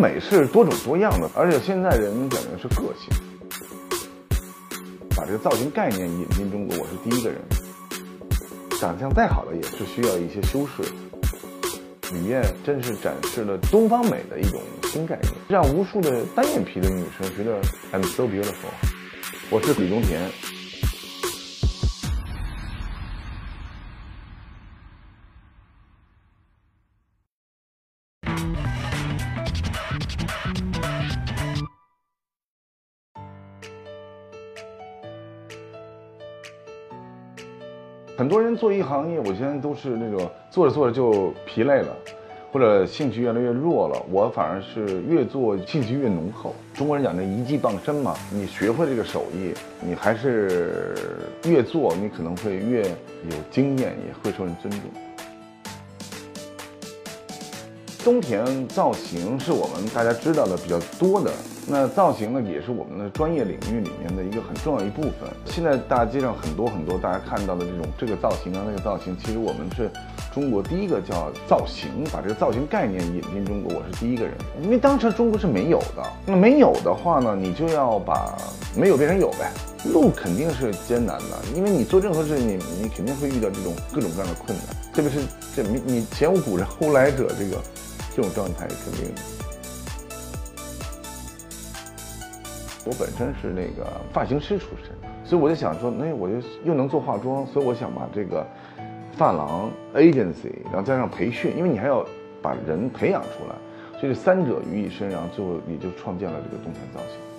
美是多种多样的，而且现在人讲究是个性。把这个造型概念引进中国，我是第一个人。长相再好的也是需要一些修饰。吕燕真是展示了东方美的一种新概念，让无数的单眼皮的女生觉得 I'm so beautiful。我是李宗田。做一行业，我现在都是那种做着做着就疲累了，或者兴趣越来越弱了。我反而是越做兴趣越浓厚。中国人讲这一技傍身嘛，你学会这个手艺，你还是越做，你可能会越有经验，也会受人尊重。东田造型是我们大家知道的比较多的，那造型呢也是我们的专业领域里面的一个很重要一部分。现在大街上很多很多大家看到的这种这个造型啊那个造型，其实我们是中国第一个叫造型，把这个造型概念引进中国，我是第一个人。因为当时中国是没有的，那没有的话呢，你就要把没有变成有呗，路肯定是艰难的，因为你做任何事情，你你肯定会遇到这种各种各样的困难，特别是这你你前无古人后来者这个。这种状态肯定。我本身是那个发型师出身，所以我就想说，那我就又能做化妆，所以我想把这个发廊 agency，然后加上培训，因为你还要把人培养出来，所以三者于一身，然后最后你就创建了这个冬天造型。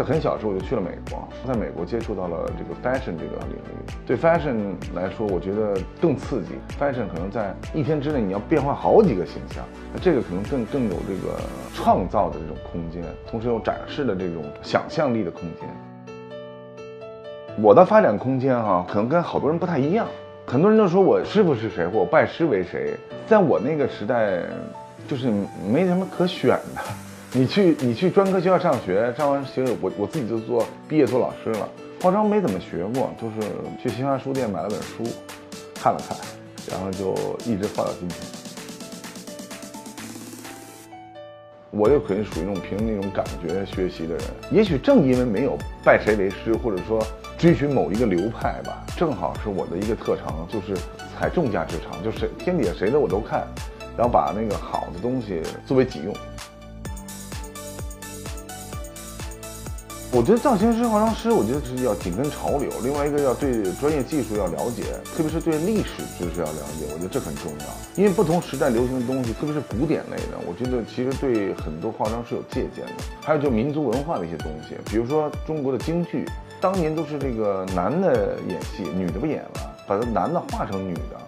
在很小的时候我就去了美国，在美国接触到了这个 fashion 这个领域。对 fashion 来说，我觉得更刺激。fashion 可能在一天之内你要变换好几个形象，那这个可能更更有这个创造的这种空间，同时有展示的这种想象力的空间。我的发展空间哈，可能跟好多人不太一样。很多人都说我师傅是谁，或我拜师为谁。在我那个时代，就是没什么可选的。你去你去专科学校上学，上完学我我自己就做毕业做老师了，化妆没怎么学过，就是去新华书店买了本书，看了看，然后就一直画到今天。我又肯定属于那种凭那种感觉学习的人，也许正因为没有拜谁为师，或者说追寻某一个流派吧，正好是我的一个特长，就是采众家之长，就是天底下谁的我都看，然后把那个好的东西作为己用。我觉得造型师、化妆师，我觉得是要紧跟潮流。另外一个要对专业技术要了解，特别是对历史知识要了解。我觉得这很重要，因为不同时代流行的东西，特别是古典类的，我觉得其实对很多化妆是有借鉴的。还有就民族文化的一些东西，比如说中国的京剧，当年都是这个男的演戏，女的不演了，把这男的化成女的。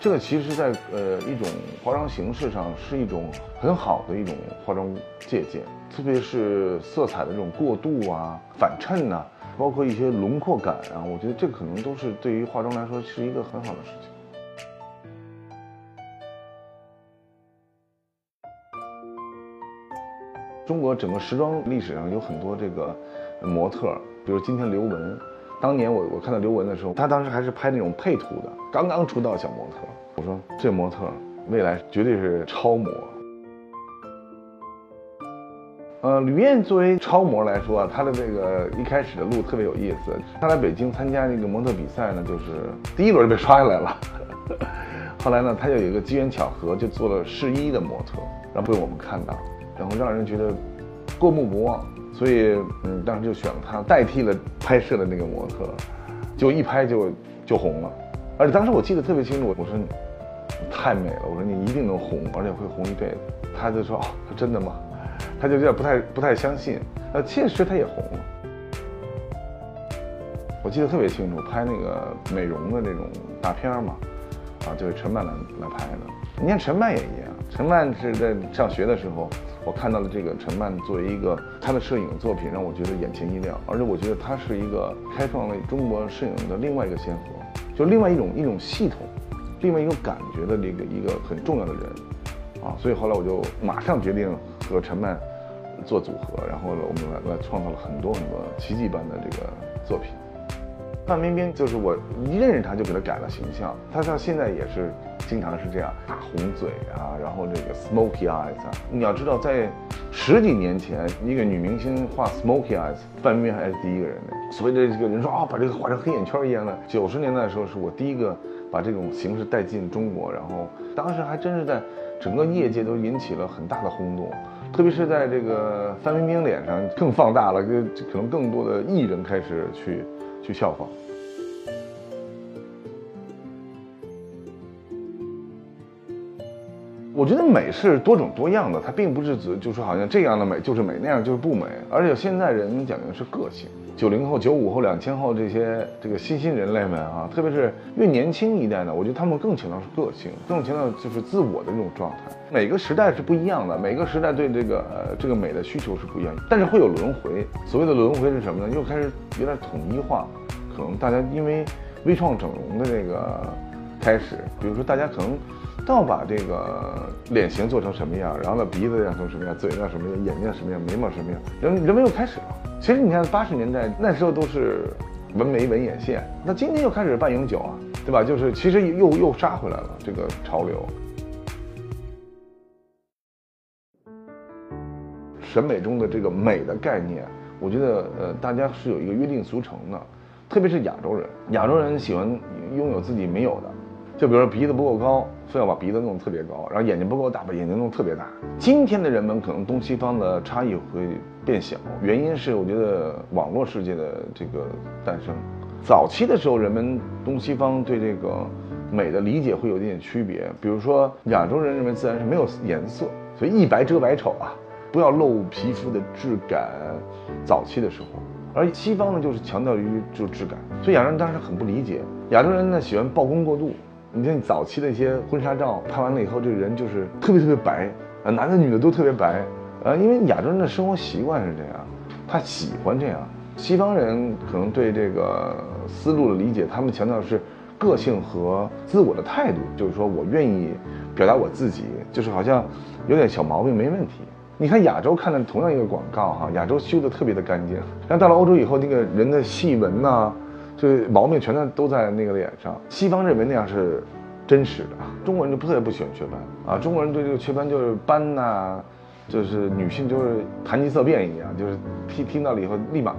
这个其实，在呃一种化妆形式上是一种很好的一种化妆借鉴，特别是色彩的这种过渡啊、反衬呐，包括一些轮廓感啊，我觉得这可能都是对于化妆来说是一个很好的事情。中国整个时装历史上有很多这个模特，比如今天刘雯。当年我我看到刘雯的时候，她当时还是拍那种配图的，刚刚出道小模特。我说这模特未来绝对是超模。呃，吕燕作为超模来说啊，她的这个一开始的路特别有意思。她来北京参加那个模特比赛呢，就是第一轮就被刷下来了。后来呢，她就有一个机缘巧合，就做了试衣的模特，然后被我们看到，然后让人觉得过目不忘。所以，嗯，当时就选了她代替了拍摄的那个模特，就一拍就就红了。而且当时我记得特别清楚，我说你太美了，我说你一定能红，而且会红一辈子。他就说哦，真的吗？他就有点不太不太相信。呃，确实他也红了。我记得特别清楚，拍那个美容的那种大片嘛，啊，就是陈曼来来拍的。你看陈曼也一样，陈曼是在上学的时候。我看到了这个陈曼作为一个她的摄影作品，让我觉得眼前一亮，而且我觉得她是一个开创了中国摄影的另外一个先河，就另外一种一种系统，另外一种感觉的这个一个很重要的人，啊，所以后来我就马上决定和陈曼做组合，然后呢，我们来来创造了很多很多奇迹般的这个作品。范冰冰就是我一认识她就给她改了形象，她到现在也是经常是这样大红嘴啊，然后这个 smoky eyes 啊。你要知道，在十几年前，一个女明星画 smoky eyes，范冰冰还是第一个人呢。所谓的这个人说啊，把这个画成黑眼圈一样的。九十年代的时候，是我第一个把这种形式带进中国，然后当时还真是在整个业界都引起了很大的轰动。特别是在这个范冰冰脸上更放大了，跟可能更多的艺人开始去去效仿。我觉得美是多种多样的，它并不是指就说好像这样的美就是美，那样就是不美。而且现在人讲究的是个性，九零后、九五后、两千后这些这个新兴人类们啊，特别是越年轻一代呢，我觉得他们更强调是个性，更强调就是自我的这种状态。每个时代是不一样的，每个时代对这个这个美的需求是不一样，但是会有轮回。所谓的轮回是什么呢？又开始有点统一化，可能大家因为微创整容的这个开始，比如说大家可能。倒把这个脸型做成什么样，然后呢鼻子要成什么样，嘴要什么样，眼睛什么样，眉毛什么样，人人们又开始了。其实你看八十年代那时候都是纹眉纹眼线，那今天又开始半永久啊，对吧？就是其实又又杀回来了这个潮流。审美中的这个美的概念，我觉得呃大家是有一个约定俗成的，特别是亚洲人，亚洲人喜欢拥有自己没有的。就比如说鼻子不够高，非要把鼻子弄得特别高，然后眼睛不够大，把眼睛弄特别大。今天的人们可能东西方的差异会变小，原因是我觉得网络世界的这个诞生。早期的时候，人们东西方对这个美的理解会有一点区别。比如说亚洲人认为自然是没有颜色，所以一白遮百丑啊，不要露皮肤的质感。早期的时候，而西方呢就是强调于就质感，所以亚洲人当时很不理解。亚洲人呢喜欢曝光过度。你看早期的一些婚纱照拍完了以后，这个人就是特别特别白，啊，男的女的都特别白，啊，因为亚洲人的生活习惯是这样，他喜欢这样。西方人可能对这个思路的理解，他们强调的是个性和自我的态度，就是说我愿意表达我自己，就是好像有点小毛病没问题。你看亚洲看的同样一个广告哈，亚洲修的特别的干净，然后到了欧洲以后，那个人的细纹呐。这毛病全在都在那个脸上。西方认为那样是真实的，中国人就特别不喜欢雀斑啊。中国人对这个雀斑就是斑呐，就是女性就是谈及色变一样，就是听听到了以后立马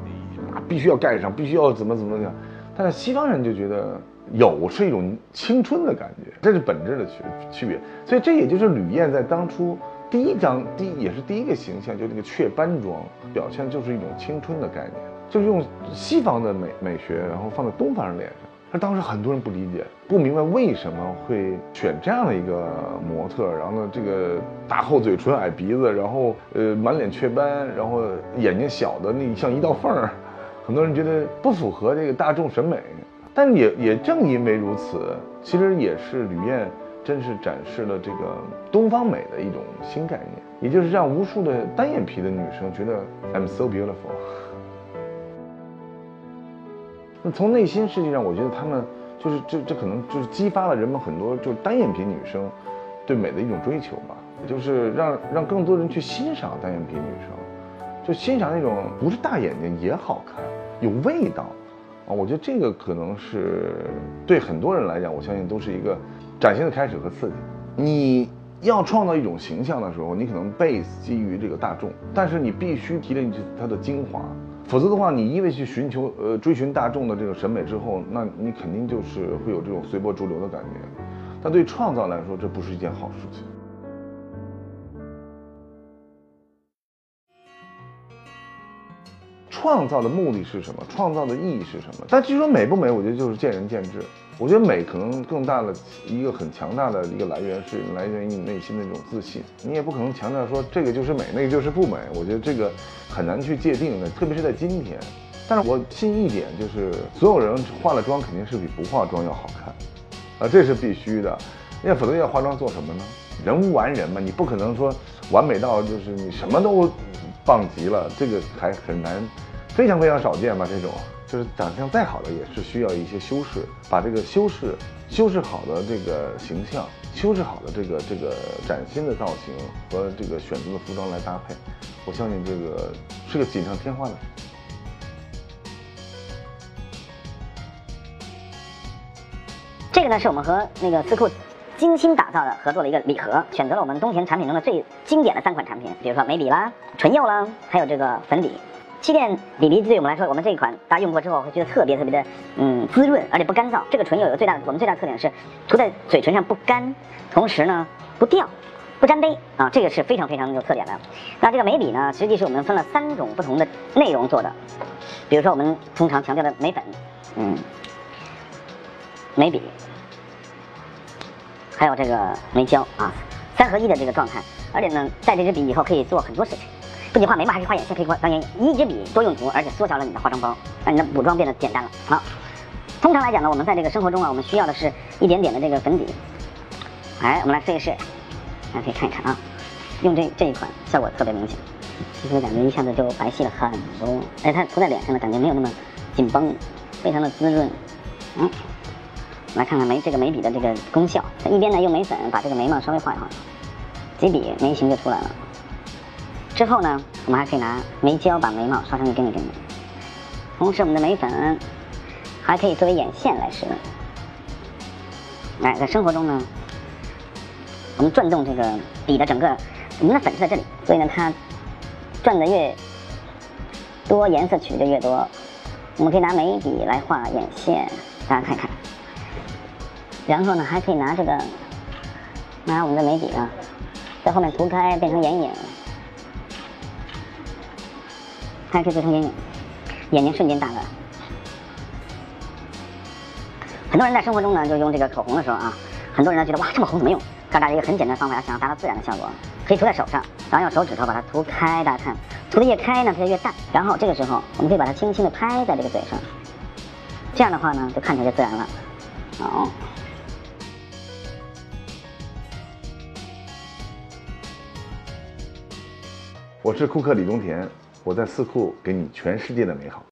啊必须要盖上，必须要怎么怎么样。但是西方人就觉得有是一种青春的感觉，这是本质的区区别。所以这也就是吕燕在当初第一张第也是第一个形象，就这个雀斑妆表现就是一种青春的概念。就是用西方的美美学，然后放在东方人脸上。那当时很多人不理解，不明白为什么会选这样的一个模特，然后呢，这个大厚嘴唇、矮鼻子，然后呃满脸雀斑，然后眼睛小的那像一道缝儿，很多人觉得不符合这个大众审美。但也也正因为如此，其实也是吕燕真是展示了这个东方美的一种新概念，也就是让无数的单眼皮的女生觉得 I'm so beautiful。那从内心实际上，我觉得他们就是这这可能就是激发了人们很多就是单眼皮女生对美的一种追求吧，就是让让更多人去欣赏单眼皮女生，就欣赏那种不是大眼睛也好看，有味道啊。我觉得这个可能是对很多人来讲，我相信都是一个崭新的开始和刺激。你要创造一种形象的时候，你可能 base 基于这个大众，但是你必须提炼出它的精华。否则的话，你一味去寻求呃追寻大众的这个审美之后，那你肯定就是会有这种随波逐流的感觉。但对创造来说，这不是一件好事情。创造的目的是什么？创造的意义是什么？但据说美不美，我觉得就是见仁见智。我觉得美可能更大的一个很强大的一个来源是来源于你内心的这种自信。你也不可能强调说这个就是美，那个就是不美。我觉得这个很难去界定的，特别是在今天。但是我信一点，就是所有人化了妆肯定是比不化妆要好看，啊，这是必须的。因为否则要化妆做什么呢？人无完人嘛，你不可能说完美到就是你什么都棒极了，这个还很难，非常非常少见吧这种。就是长相再好的，也是需要一些修饰，把这个修饰修饰好的这个形象，修饰好的这个这个崭新的造型和这个选择的服装来搭配，我相信这个是个锦上添花的这。个呢是我们和那个思库精心打造的合作的一个礼盒，选择了我们东田产品中的最经典的三款产品，比如说眉笔啦、唇釉啦，还有这个粉底。气垫底鼻对我们来说，我们这一款大家用过之后会觉得特别特别的嗯滋润，而且不干燥。这个唇釉有个最大的我们最大的特点是涂在嘴唇上不干，同时呢不掉。不沾杯啊，这个是非常非常有特点的。那这个眉笔呢，实际是我们分了三种不同的内容做的。比如说我们通常强调的眉粉，嗯，眉笔，还有这个眉胶啊，三合一的这个状态。而且呢，带这支笔以后可以做很多事情，不仅画眉毛，还可以画眼线，可以画当眼影。一支笔多用途，而且缩小了你的化妆包，让你的补妆变得简单了。好，通常来讲呢，我们在这个生活中啊，我们需要的是一点点的这个粉底。哎，我们来试一试。大家可以看一看啊，用这这一款效果特别明显，其实感觉一下子就白皙了很多，而且它涂在脸上的感觉没有那么紧绷，非常的滋润。嗯，来看看眉这个眉笔的这个功效，一边呢用眉粉把这个眉毛稍微画一画，几笔眉形就出来了。之后呢，我们还可以拿眉胶把眉毛刷成一根一根的，同时我们的眉粉还可以作为眼线来使用。来，在生活中呢。我们转动这个笔的整个，我们的粉是在这里，所以呢，它转的越多，颜色取的越多。我们可以拿眉笔来画眼线，大家看看。然后呢，还可以拿这个，拿我们的眉笔啊，在后面涂开变成眼影，还可以做成眼，眼睛瞬间大了。很多人在生活中呢，就用这个口红的时候啊，很多人呢觉得哇，这么红怎么用？告诉大家一个很简单的方法，想要达到自然的效果，可以涂在手上，然后用手指头把它涂开。大家看，涂的越开呢，它就越淡。然后这个时候，我们可以把它轻轻的拍在这个嘴上，这样的话呢，就看起来就自然了。好，我是库克李东田，我在四库给你全世界的美好。